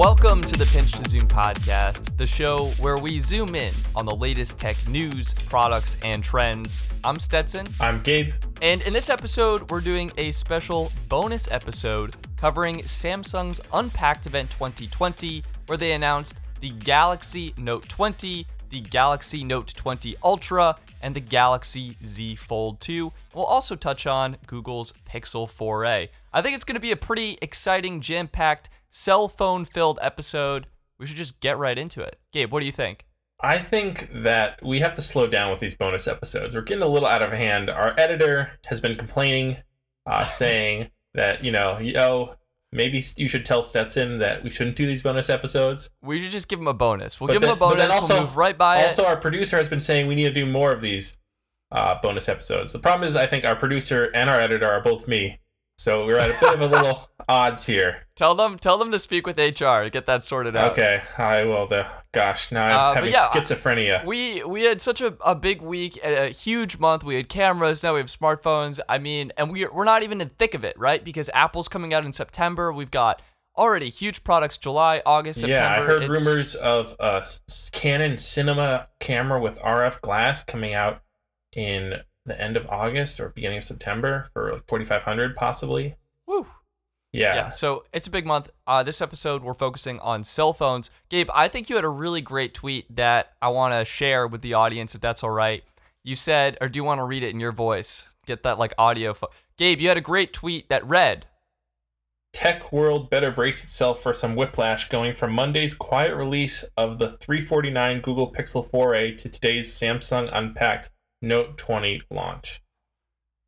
Welcome to the Pinch to Zoom podcast, the show where we zoom in on the latest tech news, products, and trends. I'm Stetson. I'm Gabe. And in this episode, we're doing a special bonus episode covering Samsung's Unpacked Event 2020, where they announced the Galaxy Note 20, the Galaxy Note 20 Ultra, and the Galaxy Z Fold 2. We'll also touch on Google's Pixel 4a. I think it's going to be a pretty exciting, jam packed, cell phone filled episode. We should just get right into it. Gabe, what do you think? I think that we have to slow down with these bonus episodes. We're getting a little out of hand. Our editor has been complaining, uh, saying that, you know, yo, maybe you should tell Stetson that we shouldn't do these bonus episodes. We should just give him a bonus. We'll But give him then- a but then bonus. also- we'll move right by Also, it. our producer has been saying we need to do more of these uh, bonus episodes. The problem is, I think our producer and our editor are both me. So we're at a bit of a little odds here. Tell them, tell them to speak with HR to get that sorted out. Okay, I will. The gosh, now I'm Uh, having yeah, schizophrenia. We we had such a, a big week, a, a huge month. We had cameras, now we have smartphones. I mean, and we're we're not even in the thick of it, right? Because Apple's coming out in September. We've got already huge products July, August, September. Yeah, I heard It's- rumors of a Canon cinema camera with RF glass coming out in the end of August or beginning of September for like 4500 possibly. Woo. Yeah. Yeah, so it's a big month. Uh, this episode, we're focusing on cell phones. Gabe, I think you had a really great tweet that I want to share with the audience, if that's all right. You said, or do you want to read it in your voice? Get that like audio. Fo- Gabe, you had a great tweet that read, Tech world better brace itself for some whiplash going from Monday's quiet release of the 349 Google Pixel 4a to today's Samsung Unpacked Note 20 launch.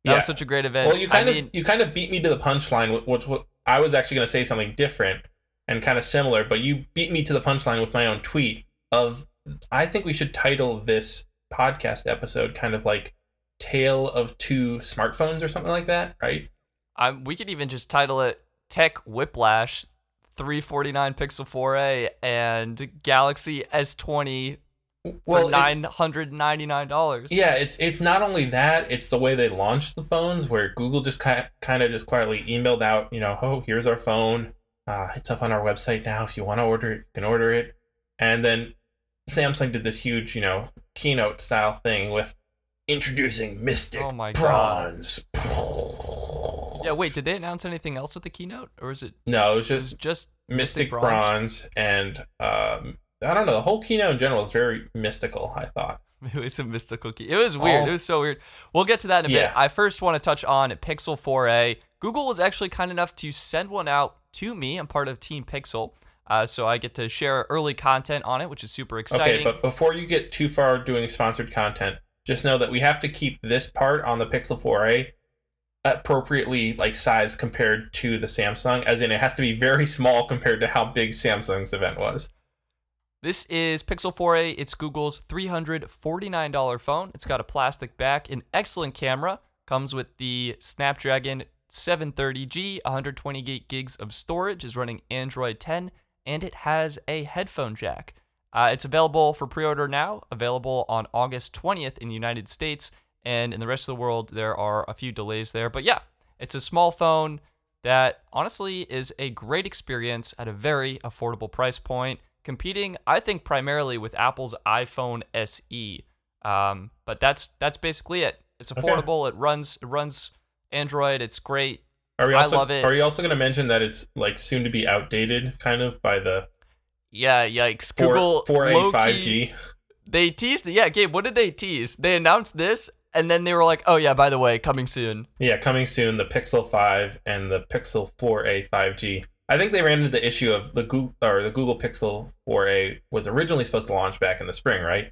that was such a great event. Well, you kind I of mean, you kind of beat me to the punchline, which, which I was actually going to say something different and kind of similar, but you beat me to the punchline with my own tweet of I think we should title this podcast episode kind of like "Tale of Two Smartphones" or something like that, right? I'm, we could even just title it Tech Whiplash 349 Pixel 4a and Galaxy S20 Well, it's- $999. yeah, it's it's not only that; it's the way they launched the phones, where Google just kind kind of just quietly emailed out, you know, oh, here's our phone. Uh, it's up on our website now. If you want to order it, you can order it. And then Samsung did this huge, you know, keynote style thing with introducing Mystic Oh my God. Bronze. Yeah, wait, did they announce anything else at the keynote? Or is it, No, it was it was just just Mystic, Bronze? Bronze. and um, I don't know. The whole keynote in general is very mystical. I thought. It was a mystical key. It was weird. Oh. It was so weird. We'll get to that in a bit. Yeah. I first want to touch on Pixel 4a. Google was actually kind enough to send one out to me. I'm part of Team Pixel. Uh, so I get to share early content on it, which is super exciting. Okay, but before you get too far doing sponsored content, just know that we have to keep this part on the Pixel 4a appropriately like size compared to the Samsung, as in it has to be very small compared to how big Samsung's event was. This is Pixel 4a. It's Google's $349 phone. It's got a plastic back, an excellent camera. Comes with the Snapdragon 730G, 120 gig- gigs of storage, is running Android 10, and it has a headphone jack. Uh, it's available for pre order now, available on August 20th in the United States, and in the rest of the world, there are a few delays there. But yeah, it's a small phone that honestly is a great experience at a very affordable price point, competing, I think, primarily with Apple's iPhone SE. Um, but that's that's basically it. It's Okay. affordable. It runs it runs Android. It's great. Are we I love it. Are you also going to mention that it's like soon to be outdated, kind of by the Yeah, yikes. 4, Google four A five G. They teased it. Yeah, Gabe, what did they tease? They announced this, and then they were like, "Oh yeah, by the way, coming soon." Yeah, coming soon, the Pixel 5 and the Pixel 4a 5G. I think they ran into the issue of the Google or the Google Pixel 4a was originally supposed to launch back in the spring, right?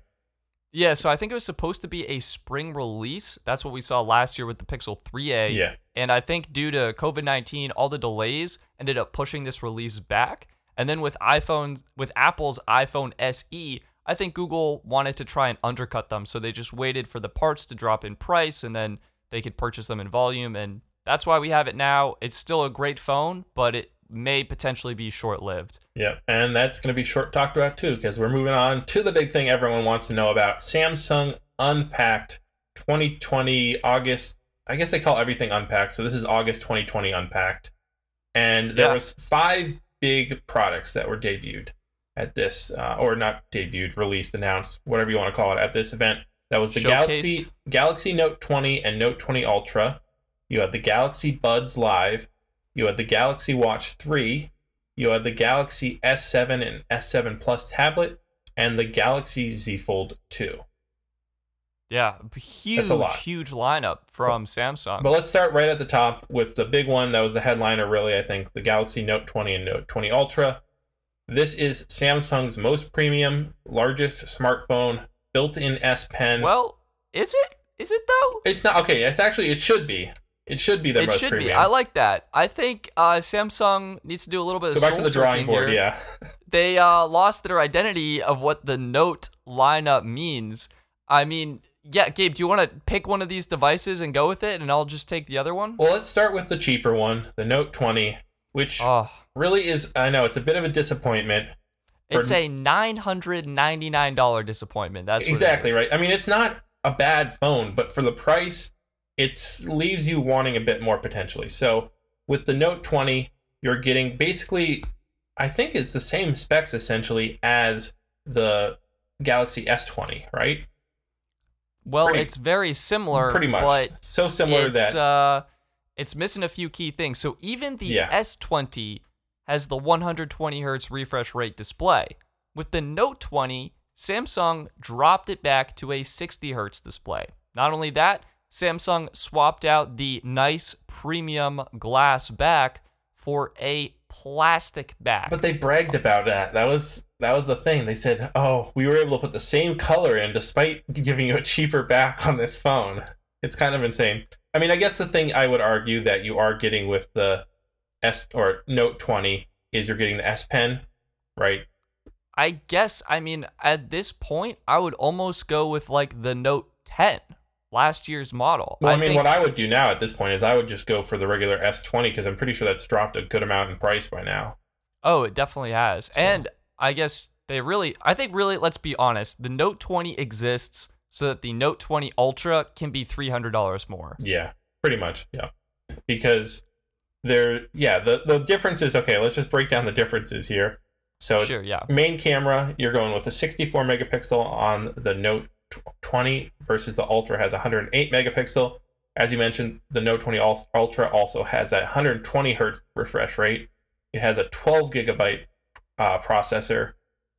Yeah, so I think it was supposed to be a spring release. That's what we saw last year with the Pixel 3a. Yeah. And I think due to COVID 19, all the delays ended up pushing this release back. And then with iPhone, with Apple's iPhone SE, I think Google wanted to try and undercut them. So they just waited for the parts to drop in price and then they could purchase them in volume. And that's why we have it now. It's still a great phone, but it may potentially be short lived. Yeah, and that's going to be short talked about too, because we're moving on to the big thing everyone wants to know about Samsung Unpacked 2020 August. I guess they call everything Unpacked, so this is August 2020 Unpacked. And there Yeah. was five big products that were debuted at this, uh, or not debuted, released, announced, whatever you want to call it, at this event. That was the Galaxy Galaxy Note 20 and Note 20 Ultra. You had the Galaxy Buds Live. You had the Galaxy Watch 3. You had the Galaxy S7 and S7 Plus tablet, and the Galaxy Z Fold 2. Yeah, huge, huge lineup from Samsung. But let's start right at the top with the big one that was the headliner, really, I think the Galaxy Note 20 and Note 20 Ultra. This is Samsung's most premium, largest smartphone, built in S Pen. well, is it? Is it though? it's not okay. It's actually, it should be. It should be their it most should premium. be. I like that. I think uh, Samsung needs to do a little bit of Go back to the drawing board, here. yeah. They uh, lost their identity of what the Note lineup means. I mean, yeah, Gabe, do you want to pick one of these devices and go with it, and I'll just take the other one? Well, let's start with the cheaper one, the Note 20, which Oh, really is, I know, it's a bit of a disappointment. it's For- a nine hundred ninety nine dollar disappointment. That's exactly right. I mean, it's not a bad phone, but for the price, it leaves you wanting a bit more potentially. So with the Note 20, you're getting basically, I think it's the same specs essentially as the Galaxy S20, right? Well, Pretty- it's very similar, Pretty much. but so similar it's that uh, it's missing a few key things. So even the Yeah. S20 has the 120 hertz refresh rate display. With the Note 20, Samsung dropped it back to a 60 hertz display. Not only that, Samsung swapped out the nice premium glass back for a plastic back. But they bragged about that. That was that was the thing. They said, "Oh, we were able to put the same color in despite giving you a cheaper back on this phone." It's kind of insane. I mean, I guess the thing I would argue that you are getting with the S or Note 20 is you're getting the S Pen, right? I guess, I mean, at this point, I would almost go with like the Note 10, last year's model. Well, I, mean, think- what I would do now at this point is I would just go for the regular S20 because I'm pretty sure that's dropped a good amount in price by now. Oh, it definitely has. So- And I guess they really, I think, really, let's be honest, the Note 20 exists so that the Note 20 Ultra can be $300 more. Yeah, pretty much. Yeah, because there, yeah, the the difference is okay. Let's just break down the differences here. So Sure, yeah. main camera, you're going with a 64 megapixel on the Note 20 versus the Ultra has 108 megapixel. As you mentioned, the Note 20 Ultra also has that 120 hertz refresh rate. It has a 12 gigabyte uh, processor,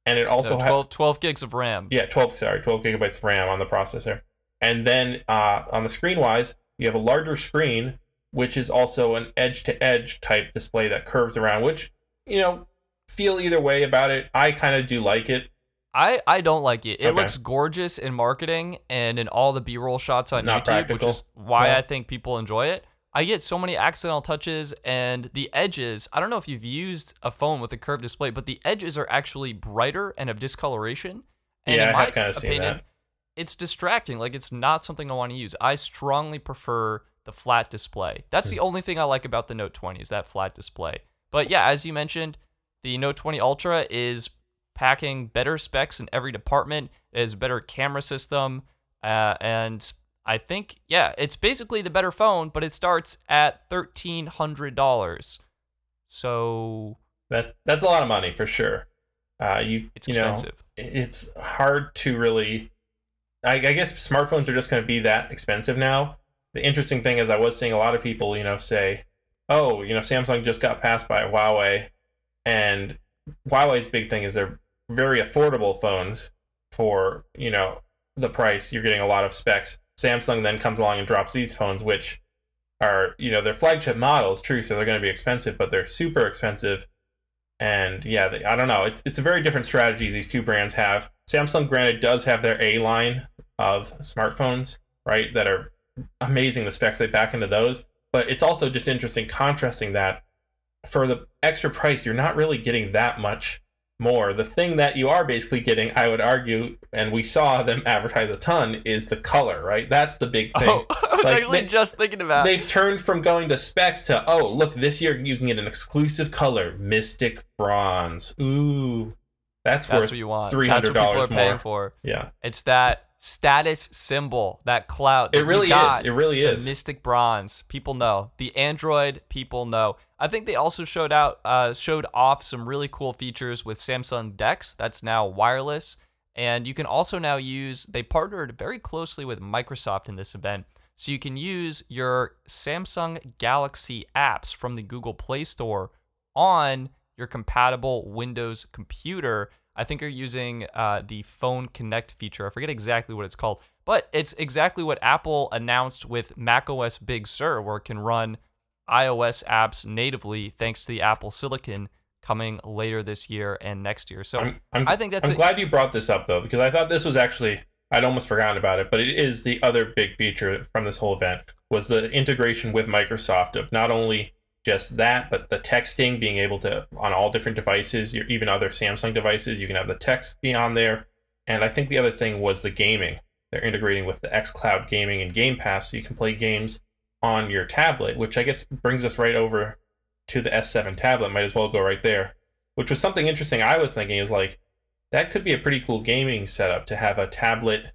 and it also No, has 12, 12 gigs of RAM. yeah, 12, sorry, 12 gigabytes of RAM on the processor. And then uh, on the screen wise, you have a larger screen, which is also an edge to edge type display that curves around, which, you know, feel either way about it. I kind of do like it. I, I don't like it. It Okay. looks gorgeous in marketing and in all the B roll shots on Not YouTube, practical. which is why No. I think people enjoy it. I get so many accidental touches and the edges. I don't know if you've used a phone with a curved display, but the edges are actually brighter and of discoloration. And Yeah, in I've kinda seen opinion, that. it's distracting. Like it's not something I want to use. I strongly prefer the flat display. That's Hmm. the only thing I like about the Note 20 is that flat display. But yeah, as you mentioned, the Note 20 Ultra is packing better specs in every department. It has a better camera system, uh, and I think yeah, it's basically the better phone, but it starts at thirteen hundred dollars. So That That's a lot of money for sure. Uh, you, it's you know, expensive. it's hard to really I, I guess smartphones are just going to be that expensive now the interesting thing is i was seeing a lot of people you know say oh you know samsung just got passed by huawei and huawei's big thing is they're very affordable phones for you know the price you're getting a lot of specs samsung then comes along and drops these phones which are you know their flagship models true so they're going to be expensive but they're super expensive and yeah, they, I don't know. It's it's a very different strategy these two brands have. Samsung, granted, does have their A line of smartphones, right? That are amazing. The specs they back into those, but it's also just interesting contrasting that for the extra price, you're not really getting that much more. The thing that you are basically getting, I would argue, and we saw them advertise a ton, is the color, right? That's the big thing. Oh, I was Like, actually they- just thinking about. They've turned from going to specs to oh look this year you can get an exclusive color Mystic Bronze. Ooh, that's, That's worth what you want. three That's what people are dollars paying more. for. Yeah, It's that status symbol, that cloud. It really is. It really is. Mystic Bronze. People know. The Android people know. I think they also showed out, uh, showed off some really cool features with Samsung Dex. That's now wireless, and you can also now use. They partnered very closely with Microsoft in this event, so you can use your Samsung Galaxy apps from the Google Play Store on your compatible Windows computer I think are using uh, the Phone Connect feature. I forget exactly what it's called, but it's exactly what Apple announced with macOS Big Sur, where it can run iOS apps natively thanks to the Apple Silicon coming later this year and next year. So I'm, I'm i think that's. I'm a- glad you brought this up though, because I thought this was actually I'd almost forgotten about it, but it is the other big feature from this whole event was the integration with Microsoft of not only just that, but the texting being able to on all different devices, even other Samsung devices, you can have the text be on there. And I think the other thing was the gaming. They're integrating with the xCloud gaming and Game Pass, so you can play games on your tablet, which I guess brings us right over to the S7 tablet. Might as well go right there. Which was something interesting I was thinking is like that could be a pretty cool gaming setup to have a tablet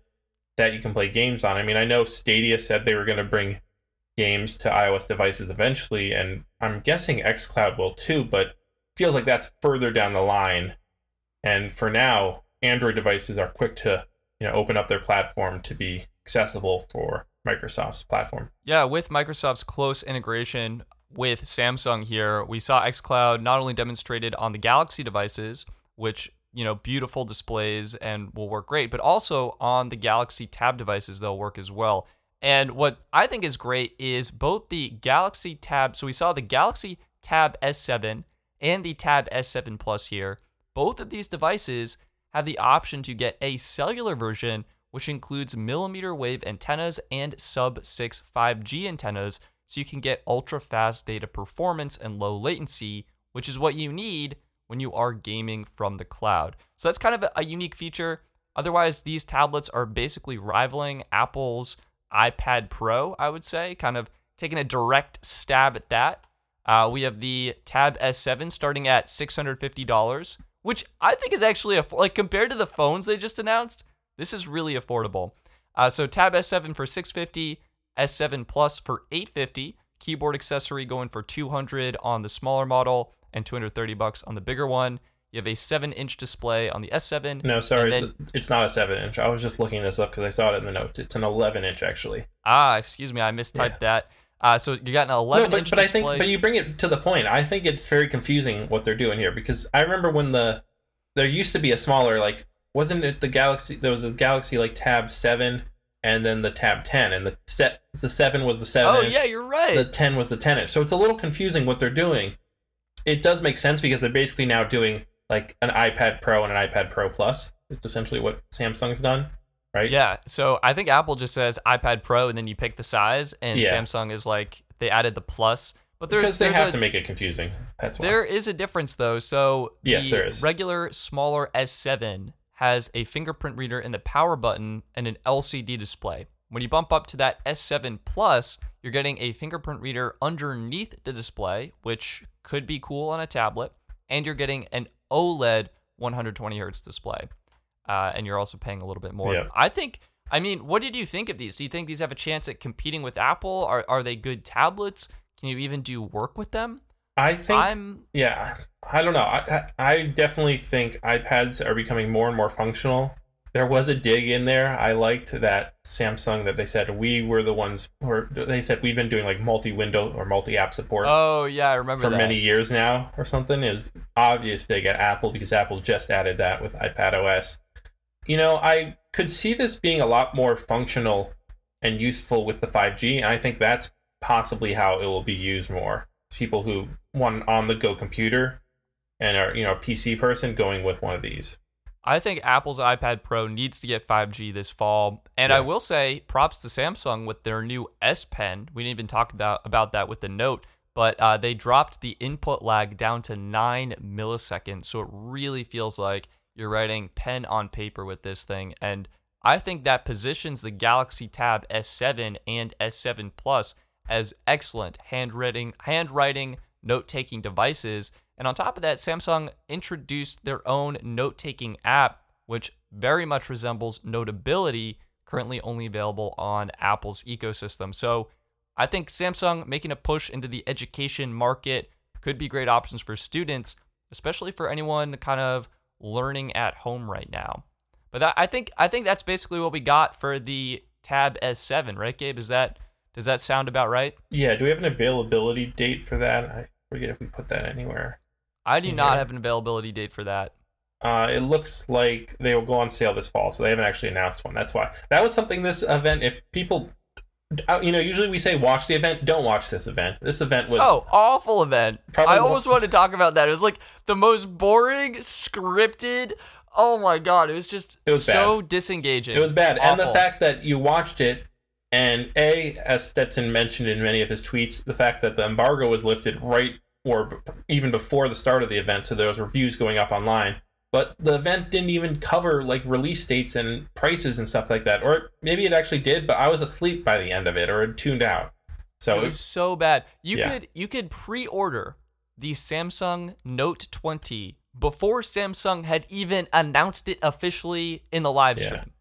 that you can play games on. I mean, I know Stadia said they were going to bring games to iOS devices eventually, and I'm guessing xCloud will too, but feels like that's further down the line. And for now, Android devices are quick to you know open up their platform to be accessible for Microsoft's platform. Yeah, with Microsoft's close integration with Samsung here, we saw xCloud not only demonstrated on the Galaxy devices, which you know beautiful displays and will work great, but also on the Galaxy Tab devices they'll work as well. And what I think is great is both the Galaxy Tab. So we saw the Galaxy Tab S7 and the Tab S7 Plus here. Both of these devices have the option to get a cellular version, which includes millimeter wave antennas and sub 6 5G antennas, so you can get ultra fast data performance and low latency, which is what you need when you are gaming from the cloud. So that's kind of a unique feature. Otherwise, these tablets are basically rivaling Apple's iPad Pro, I would say, kind of taking a direct stab at that. Uh, we have the Tab S7 starting at $650, which I think is actually, a, like, compared to the phones they just announced, this is really affordable. Uh, so Tab S7 for 650, S7 Plus for 850, keyboard accessory going for 200 on the smaller model and 230 bucks on the bigger one. You have a 7 inch display on the S7. No, sorry, then, it's not a 7 inch. I was just looking this up because I saw it in the notes. It's an 11 inch, actually. Ah, excuse me, I mistyped yeah. that. Uh, so you got an 11 no, but, inch but display. I think, but you bring it to the point. I think it's very confusing what they're doing here because I remember when the there used to be a smaller like wasn't it the Galaxy? There was a Galaxy like Tab Seven and then the Tab 10, and the set the seven was the seven. Oh inch, yeah, you're right. The 10 was the 10 inch. So it's a little confusing what they're doing. It does make sense because they're basically now doing like an iPad Pro and an iPad Pro Plus is essentially what Samsung's done, right? Yeah. So I think Apple just says iPad Pro and then you pick the size, and yeah. Samsung is like they added the Plus. But there's, because they there's have a, to make it confusing. That's why. There is a difference though. So yes, the there is. regular smaller S7 has a fingerprint reader in the power button and an LCD display. When you bump up to that S7 Plus, you're getting a fingerprint reader underneath the display, which could be cool on a tablet, and you're getting an OLED 120 hertz display, uh, and you're also paying a little bit more. Yeah. I think. I mean, what did you think of these? Do you think these have a chance at competing with Apple? Are are they good tablets? Can you even do work with them? I think. I'm. Yeah, I don't know. I I definitely think iPads are becoming more and more functional there was a dig in there. I liked that Samsung that they said we were the ones, or they said we've been doing like multi-window or multi-app support. Oh yeah, I remember for that. many years now or something. It was obvious they get Apple because Apple just added that with iPad OS. You know, I could see this being a lot more functional and useful with the 5G, and I think that's possibly how it will be used more. People who want an on-the-go computer and are you know a PC person going with one of these. I think Apple's iPad Pro needs to get 5G this fall. And yeah. I will say props to Samsung with their new S Pen. We didn't even talk about, about that with the Note, but uh, they dropped the input lag down to nine milliseconds. So it really feels like you're writing pen on paper with this thing. And I think that positions the Galaxy Tab S7 and S7 Plus as excellent handwriting, handwriting note taking devices and on top of that, Samsung introduced their own note taking app, which very much resembles Notability currently only available on Apple's ecosystem. So I think Samsung making a push into the education market could be great options for students, especially for anyone kind of learning at home right now. But that, I think I think that's basically what we got for the Tab S7, right, Gabe? Is that does that sound about right? Yeah. Do we have an availability date for that? I forget if we put that anywhere. I do not have an availability date for that. Uh, it looks like they will go on sale this fall, so they haven't actually announced one. That's why that was something this event. If people, uh, you know, usually we say watch the event, don't watch this event. This event was Oh, awful event. I almost wanted to talk about that. It was like the most boring, scripted. Oh my god, it was just It was so disengaging. It was bad, and the fact that you watched it, and a as Stetson mentioned in many of his tweets, the fact that the embargo was lifted right or b- even before the start of the event, so there was reviews going up online. But the event didn't even cover like release dates and prices and stuff like that, or maybe it actually did, but I was asleep by the end of it or tuned out. So it was so bad. You Yeah. could you could pre-order the Samsung Note 20 before Samsung had even announced it officially in the live Yeah. stream.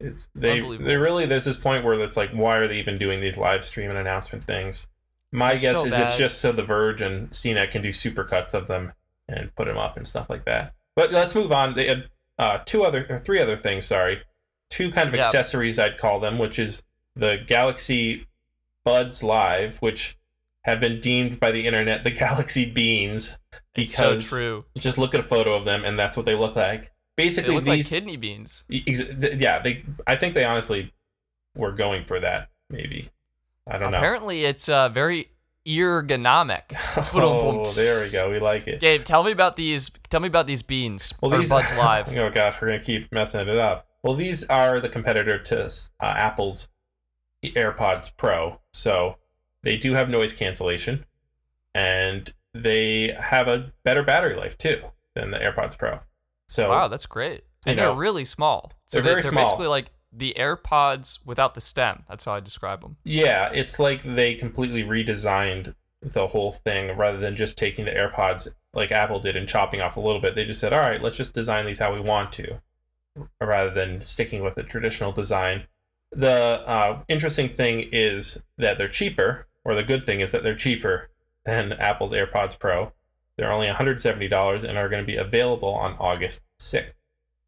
It's they Unbelievable. they really there's this point where it's like why are they even doing these live stream and announcement things? My It's guess so is it's just so The Verge and CNET can do supercuts of them and put them up and stuff like that. But let's move on. They had uh, two other or three other things. Sorry, two kind of Yeah. accessories I'd call them, which is the Galaxy Buds Live, which have been deemed by the internet the Galaxy Beans It's so because true. just look at a photo of them and that's what they look like. They Basically, look like these kidney beans. Ex- yeah, they. I think they honestly were going for that. Maybe I don't know. Apparently, it's uh, very ergonomic. Oh, there we go. We like it. Gabe, tell me about these. Tell me about these beans Well, these Buds Live. oh gosh, we're gonna keep messing it up. Well, these are the competitor to uh, Apple's AirPods Pro, so they do have noise cancellation, and they have a better battery life too than the AirPods Pro. So Wow, that's great. And know, they're really small. So they're they- very they're small. basically like the AirPods without the stem. That's how I describe them. Yeah, it's like they completely redesigned the whole thing rather than just taking the AirPods like Apple did and chopping off a little bit. They just said, all right, let's just design these how we want to, rather than sticking with the traditional design. The uh, interesting thing is that they're cheaper, or the good thing is that they're cheaper than Apple's AirPods Pro. They're only $170 and are going to be available on August 6th.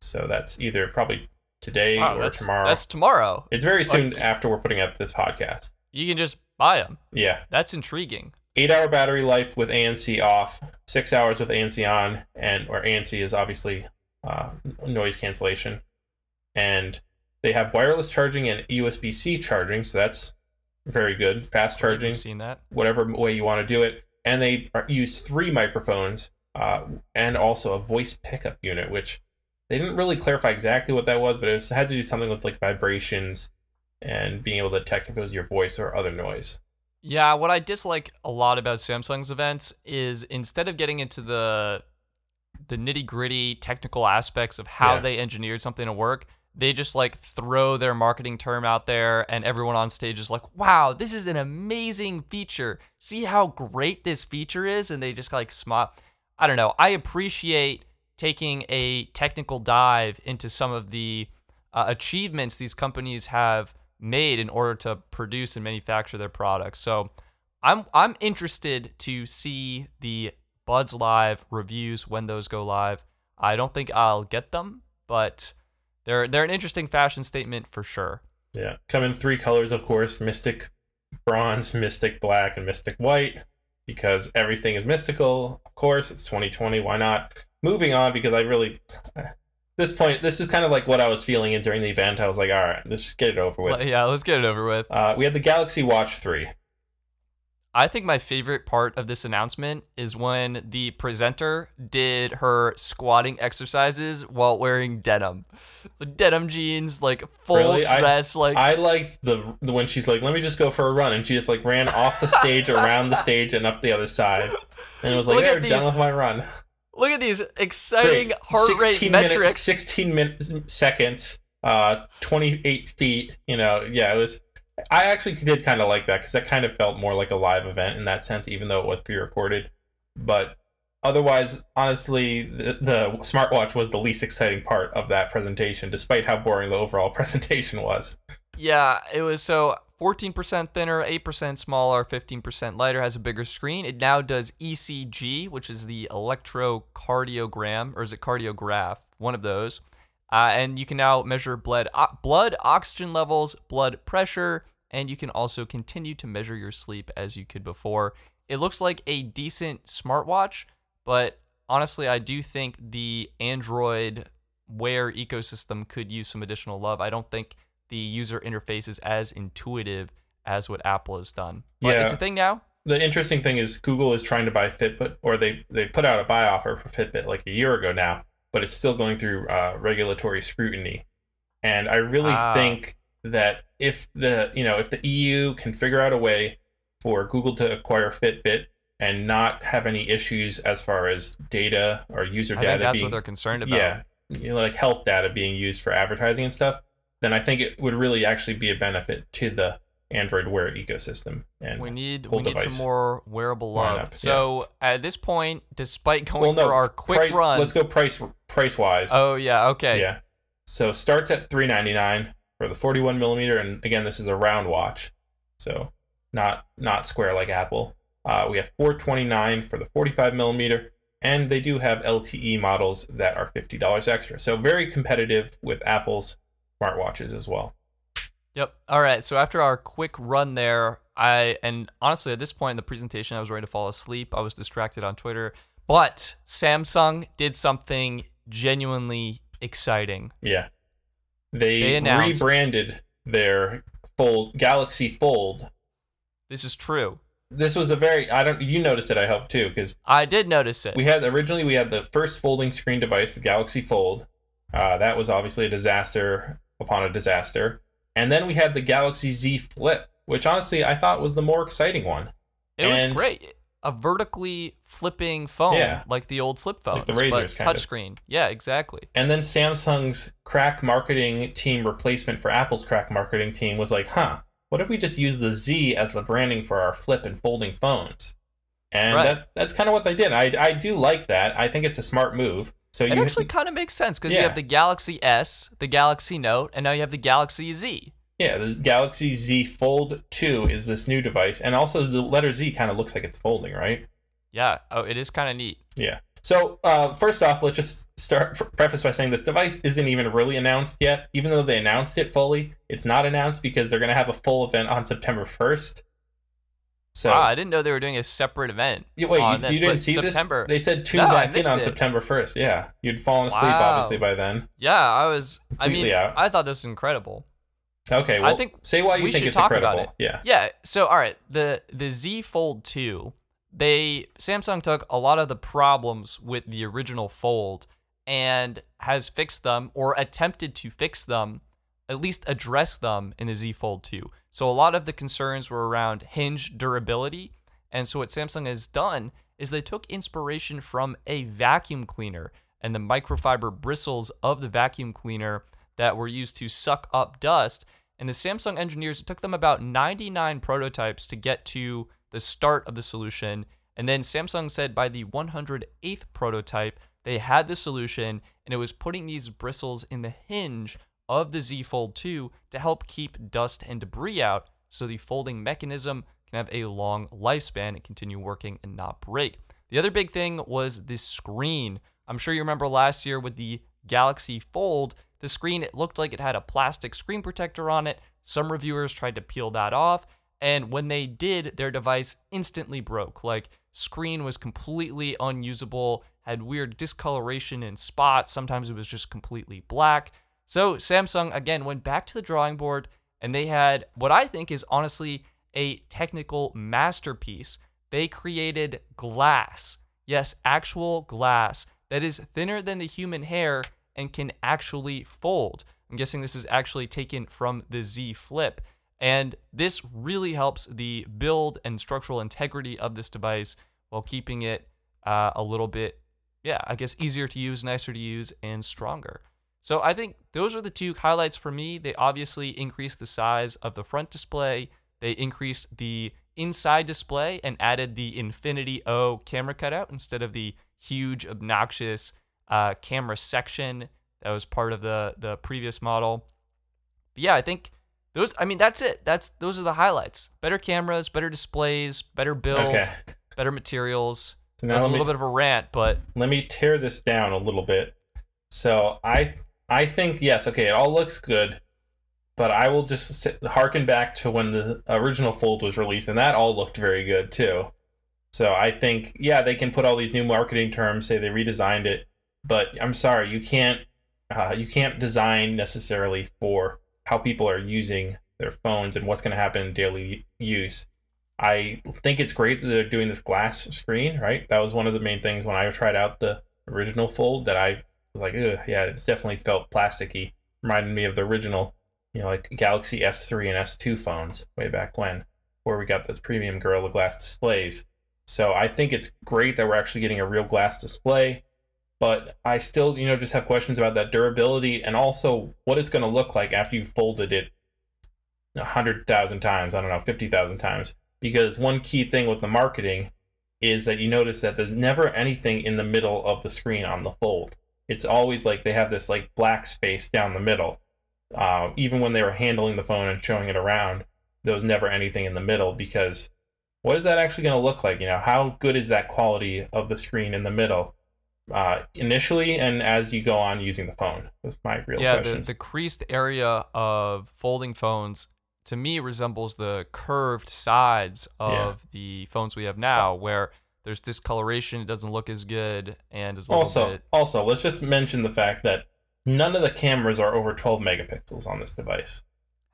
So that's either probably today Wow, or that's tomorrow. that's tomorrow. It's very soon like- after we're putting up this podcast. You can just buy them. Yeah. That's intriguing. Eight hour battery life with ANC off, six hours with ANC on, and or ANC is obviously uh, noise cancellation. And they have wireless charging and USB C charging, so that's very good. Fast charging, You've seen that? whatever way you want to do it. And they use three microphones uh, and also a voice pickup unit, which they didn't really clarify exactly what that was, but it was, had to do something with like vibrations and being able to detect if it was your voice or other noise. Yeah, what I dislike a lot about Samsung's events is instead of getting into the the nitty gritty technical aspects of how Yeah. they engineered something to work, they just like throw their marketing term out there, and everyone on stage is like, "Wow, this is an amazing feature. See how great this feature is," and they just like smile. I don't know. I appreciate taking a technical dive into some of the uh, achievements these companies have made in order to produce and manufacture their products. So I'm I'm interested to see the Buds Live reviews when those go live. I don't think I'll get them, but they're they're an interesting fashion statement for sure. Yeah, come in three colors, of course: Mystic Bronze, Mystic Black, and Mystic White. Because everything is mystical, of course. It's 2020. Why not? Moving on, because I really, this point, this is kind of like what I was feeling during the event. I was like, all right, let's just get it over with. Yeah, let's get it over with. Uh, we had the Galaxy Watch 3. I think my favorite part of this announcement is when the presenter did her squatting exercises while wearing denim. The denim jeans, like full Really? I- dress, like I liked the, the when she's like, let me just go for a run, and she just like ran off the stage, around the stage, and up the other side, and it was like, at done with my run. Look at these exciting Great. heart rate 16 minutes- metrics. 16 minutes, seconds, uh, 28 feet. You know, yeah, it was. I actually did kind of like that because that kind of felt more like a live event in that sense, even though it was pre-recorded. But otherwise, honestly, the, the smartwatch was the least exciting part of that presentation, despite how boring the overall presentation was. Yeah, it was so 14% thinner, 8% smaller, 15% lighter, has a bigger screen. It now does ECG, which is the electrocardiogram, or is it cardiograph? One of those. Uh, and you can now measure blood, o- blood oxygen levels, blood pressure, and you can also continue to measure your sleep as you could before. It looks like a decent smartwatch, but honestly, I do think the Android Wear ecosystem could use some additional love. I don't think the user interface is as intuitive as what Apple has done. But Yeah. it's a thing now. The interesting thing is Google is trying to buy Fitbit, or they they put out a buy offer for Fitbit like a year ago now, but it's still going through uh, regulatory scrutiny. And I really Ah. think that if the you know if the EU can figure out a way for Google to acquire Fitbit and not have any issues as far as data or user I data think that's being what they're concerned about. yeah, you know, like health data being used for advertising and stuff, then I think it would really actually be a benefit to the Android Wear ecosystem. And We need we need some more wearable love. lineup, yeah. So at this point, despite going well, no, for our quick pri- run, Let's go price price wise. oh yeah, okay, Yeah. So starts at three ninety nine for the forty one millimeter, and again, this is a round watch, so not not square like Apple. Uh, we have four twenty nine for the forty five millimeter, and they do have LTE models that are fifty dollars extra. So very competitive with Apple's smartwatches as well. Yep. All right. So after our quick run there, I and honestly at this point in the presentation, I was ready to fall asleep. I was distracted on Twitter, but Samsung did something genuinely exciting. Yeah. They, They announced- rebranded their Fold Galaxy Fold. This is true. This was a very I don't you noticed it I hope too because I did notice it. we had originally we had the first folding screen device the Galaxy Fold. Uh, that was obviously a disaster upon a disaster, and then we had the Galaxy Z Flip, which honestly I thought was the more exciting one. it was great. A vertically flipping phone, Yeah. like the old flip phones, Like the Razrs, but kind of. touchscreen. Yeah, exactly. And then Samsung's crack marketing team replacement for Apple's crack marketing team was like, huh, what if we just use the Z as the branding for our flip and folding phones? And Right. that, that's kind of what they did. I, I do like that. I think it's a smart move. So It actually kind of makes sense because you have the Galaxy S, the Galaxy Note, and now you have the Galaxy Z. yeah, the Galaxy Z Fold 2 is this new device. And also the letter Z kind of looks like it's folding, right? Yeah. Oh, it is kind of neat. Yeah. So uh, first off, let's just start preface by saying this device isn't even really announced yet. Even though they announced it fully, it's not announced because they're going to have a full event on September 1st. So wow, I didn't know they were doing a separate event. you, wait, on you, this, you didn't see September. this? They said tune No, back in on it. September 1st. Yeah, you'd fallen asleep Wow. obviously by then. Yeah, I was. I mean, out. I thought this was incredible. Okay, I well, think say why you we think should it's talk incredible. about it. Yeah. Yeah. So, all right, the the Z Fold 2, they Samsung took a lot of the problems with the original Fold and has fixed them or attempted to fix them, at least address them in the Z Fold 2. So, a lot of the concerns were around hinge durability. And so, what Samsung has done is they took inspiration from a vacuum cleaner and the microfiber bristles of the vacuum cleaner that were used to suck up dust. And the Samsung engineers, took them about 99 prototypes to get to the start of the solution. And then Samsung said by the 108th prototype, they had the solution and it was putting these bristles in the hinge of the Z Fold 2 to help keep dust and debris out so the folding mechanism can have a long lifespan and continue working and not break. The other big thing was this screen. I'm sure you remember last year with the Galaxy Fold, the screen it looked like it had a plastic screen protector on it. Some reviewers tried to peel that off, and when they did, their device instantly broke. Like screen was completely unusable, had weird discoloration in spots, sometimes it was just completely black. So Samsung again went back to the drawing board and they had what I think is honestly a technical masterpiece. They created glass. Yes, actual glass that is thinner than the human hair and can actually fold. I'm guessing this is actually taken from the Z Flip. And this really helps the build and structural integrity of this device while keeping it uh, a little bit, yeah, I guess easier to use, nicer to use, and stronger. So I think those are the two highlights for me. They obviously increased the size of the front display, they increased the inside display and added the Infinity O camera cutout instead of the huge, obnoxious uh, camera section that was part of the the previous model. But yeah, I think those. I mean, that's it. That's those are the highlights. Better cameras, better displays, better build, Okay. better materials. So now a let me, little bit of a rant, but let me tear this down a little bit. So I I think yes, okay, it all looks good, but I will just sit, harken back to when the original Fold was released, and that all looked very good too. So I think yeah, they can put all these new marketing terms, say they redesigned it, but I'm sorry, you can't uh, you can't design necessarily for how people are using their phones and what's going to happen in daily use. I think it's great that they're doing this glass screen, right? That was one of the main things when I tried out the original Fold that I was like, yeah, it definitely felt plasticky. Reminded me of the original, you know, like Galaxy S3 and S2 phones way back when, where we got those premium Gorilla Glass displays. So I think it's great that we're actually getting a real glass display, but I still, you know, just have questions about that durability and also what it's going to look like after you've folded it a hundred thousand times. I don't know, fifty thousand times. Because one key thing with the marketing is that you notice that there's never anything in the middle of the screen on the fold. It's always like they have this like black space down the middle. Uh, even when they were handling the phone and showing it around, there was never anything in the middle because what is that actually going to look like? You know, how good is that quality of the screen in the middle uh, initially and as you go on using the phone? That's my real yeah, the, the creased area of folding phones to me resembles the curved sides of Yeah. the phones we have now, where there's discoloration, it doesn't look as good, and also, bit. also, let's just mention the fact that none of the cameras are over 12 megapixels on this device.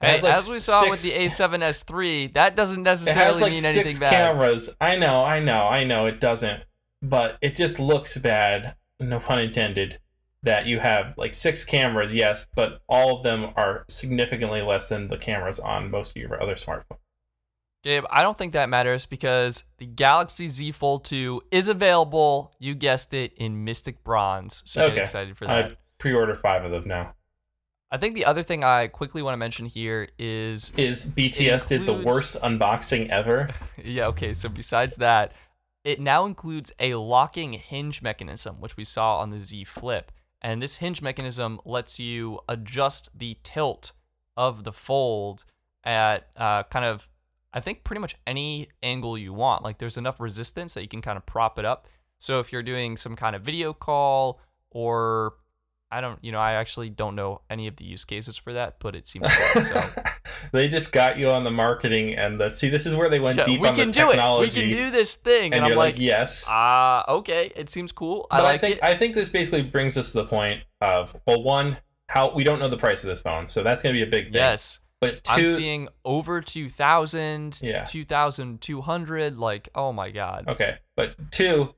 Hey, like, as we saw with the A7S3, that doesn't It has necessarily like mean anything six bad. cameras. I know, I know, I know. It doesn't, but it just looks bad. No pun intended. That you have like six cameras, yes, but all of them are significantly less than the cameras on most of your other smartphones. Gabe, I don't think that matters because the Galaxy Z Fold 2 is available. You guessed it in Mystic Bronze, so get Okay. excited for that. I pre-order five of them now. I think the other thing I quickly want to mention here is Is BTS did the worst unboxing ever? yeah, okay, so besides that, it now includes a locking hinge mechanism, which we saw on the Z Flip. And this hinge mechanism lets you adjust the tilt of the fold at uh, kind of, I think, pretty much any angle you want. Like there's enough resistance that you can kind of prop it up. So if you're doing some kind of video call or I don't, you know, I actually don't know any of the use cases for that, but it seems cool. So they just got you on the marketing and the see. This is where they went Yeah, deep we on can the do it. We can do this thing, and, and, I'm like, like, yes. ah, okay, it seems cool. I but like I think it. I think this basically brings us to the point of well, one, how we don't know the price of this phone, so that's going to be a big thing. yes, but 2 I'm seeing over 2,000, Yeah. 2,200. Like, oh my god. okay, but two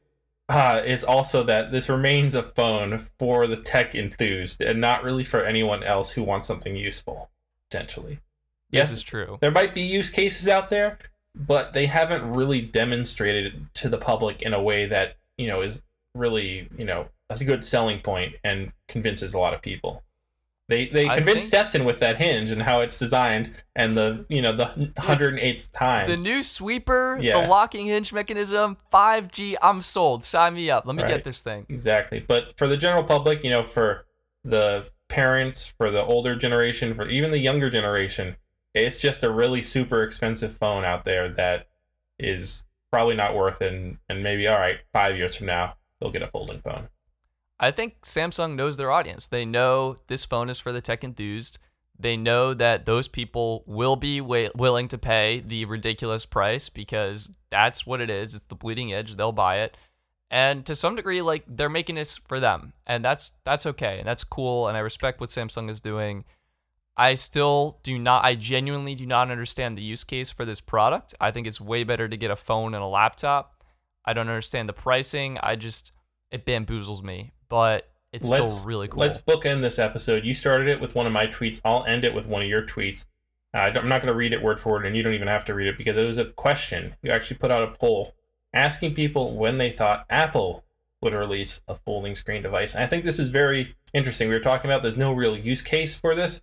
uh, is also that this remains a phone for the tech enthused and not really for anyone else who wants something useful potentially. This Yes, is true. there might be use cases out there, but they haven't really demonstrated it to the public in a way that you know is really you know that's a good selling point and convinces a lot of people. They they I convinced think- Stetson with that hinge and how it's designed and the you know the hundred and eighth time. The new sweeper, Yeah. the locking hinge mechanism, 5G. I'm sold. Sign me up. Let me Right. get this thing. Exactly. But for the general public, you know, for the parents, for the older generation, for even the younger generation, it's just a really super expensive phone out there that is probably not worth it. And, and maybe, all right, five years from now, they'll get a folding phone. I think Samsung knows their audience. They know this phone is for the tech enthused. They know that those people will be wa- willing to pay the ridiculous price because that's what it is. It's the bleeding edge. They'll buy it. And to some degree like they're making this for them. And that's that's okay. And that's cool and I respect what Samsung is doing. I still do not I genuinely do not understand the use case for this product. I think it's way better to get a phone and a laptop. I don't understand the pricing. I just it bamboozles me, but it's Let's- still really cool. Let's bookend this episode. You started it with one of my tweets. I'll end it with one of your tweets. Uh, I'm not going to read it word for word, and you don't even have to read it because it was a question. You actually put out a poll asking people when they thought Apple would release a folding screen device. And I think this is very interesting. We were talking about there's no real use case for this.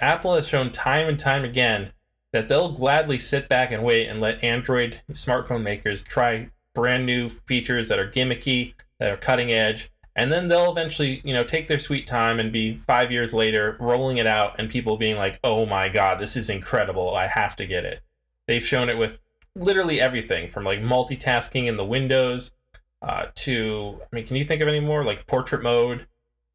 Apple has shown time and time again that they'll gladly sit back and wait and let Android smartphone makers try brand new features that are gimmicky, that are cutting edge, and then they'll eventually, you know, take their sweet time and be five years later rolling it out and people being like, "Oh my god, this is incredible! I have to get it." They've shown it with literally everything from like multitasking in the windows uh, to, I mean, can you think of any more like portrait mode?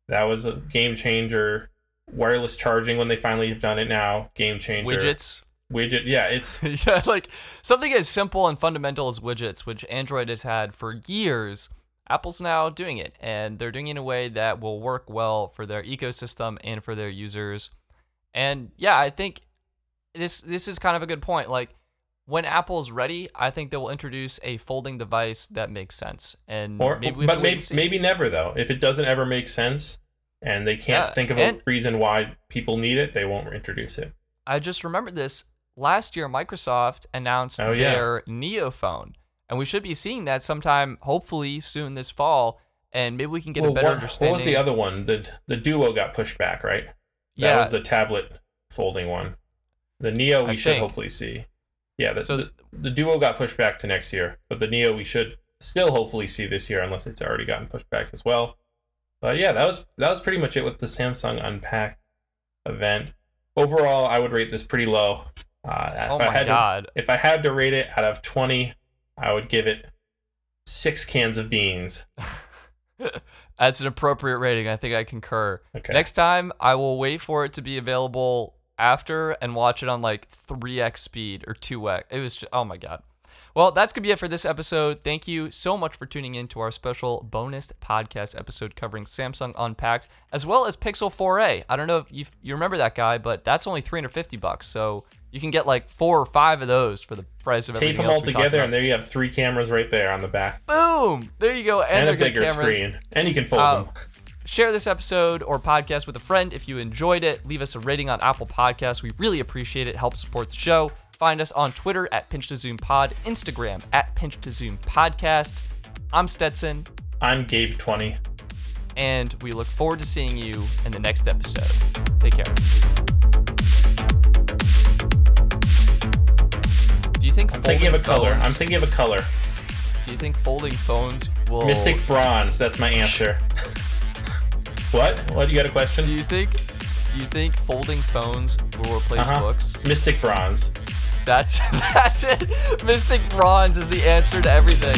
That was a game changer. Wireless charging when they finally have done it now, game changer. Widgets. Widget, yeah, it's yeah, like something as simple and fundamental as widgets, which Android has had for years. Apple's now doing it, and they're doing it in a way that will work well for their ecosystem and for their users. And yeah, I think this this is kind of a good point. Like when Apple's ready, I think they will introduce a folding device that makes sense. And or maybe but maybe maybe never though. If it doesn't ever make sense and they can't Yeah, think of a reason why people need it, they won't introduce it. I just remembered this. Last year, Microsoft announced Oh, yeah. their Neo phone, and we should be seeing that sometime, hopefully soon this fall, and maybe we can get a better what, understanding. what was the other one? The the Duo got pushed back, right? That yeah, was the tablet folding one. The Neo we I should think. hopefully see. Yeah, the, So- the, the Duo got pushed back to next year, but the Neo we should still hopefully see this year, unless it's already gotten pushed back as well. But yeah, that was that was pretty much it with the Samsung Unpacked event. Overall, I would rate this pretty low. Uh, if oh I my had to- god. if I had to rate it out of twenty, I would give it six cans of beans. That's an appropriate rating. I think I concur. Okay. Next time, I will wait for it to be available after and watch it on like 3x speed or 2x. It was just, oh my God. Well, that's going to be it for this episode. Thank you so much for tuning in to our special bonus podcast episode covering Samsung Unpacked as well as Pixel 4a. I don't know if you, you remember that guy, but that's only 350 bucks. So you can get like four or five of those for the price of Tape everything them else all we talked together, about. and there you have three cameras right there on the back, Boom! There you go. And, and, a they're good bigger cameras. screen, and you can fold Uh, them. Share this episode or podcast with a friend if you enjoyed it. Leave us a rating on Apple Podcasts. We really appreciate it. Help support the show. Find us on Twitter at Pinch to Zoom Pod, Instagram at Pinch to Zoom Podcast. I'm Stetson, I'm Gabe twenty. and we look forward to seeing you in the next episode. Take care. You think I'm thinking of a color. phones- I'm thinking of a color. Do you think folding phones will Mystic bronze. That's my answer. what? What? You got a question? Do you think do you think folding phones will replace Uh-huh. books? Mystic bronze. That's that's it. Mystic bronze is the answer to everything.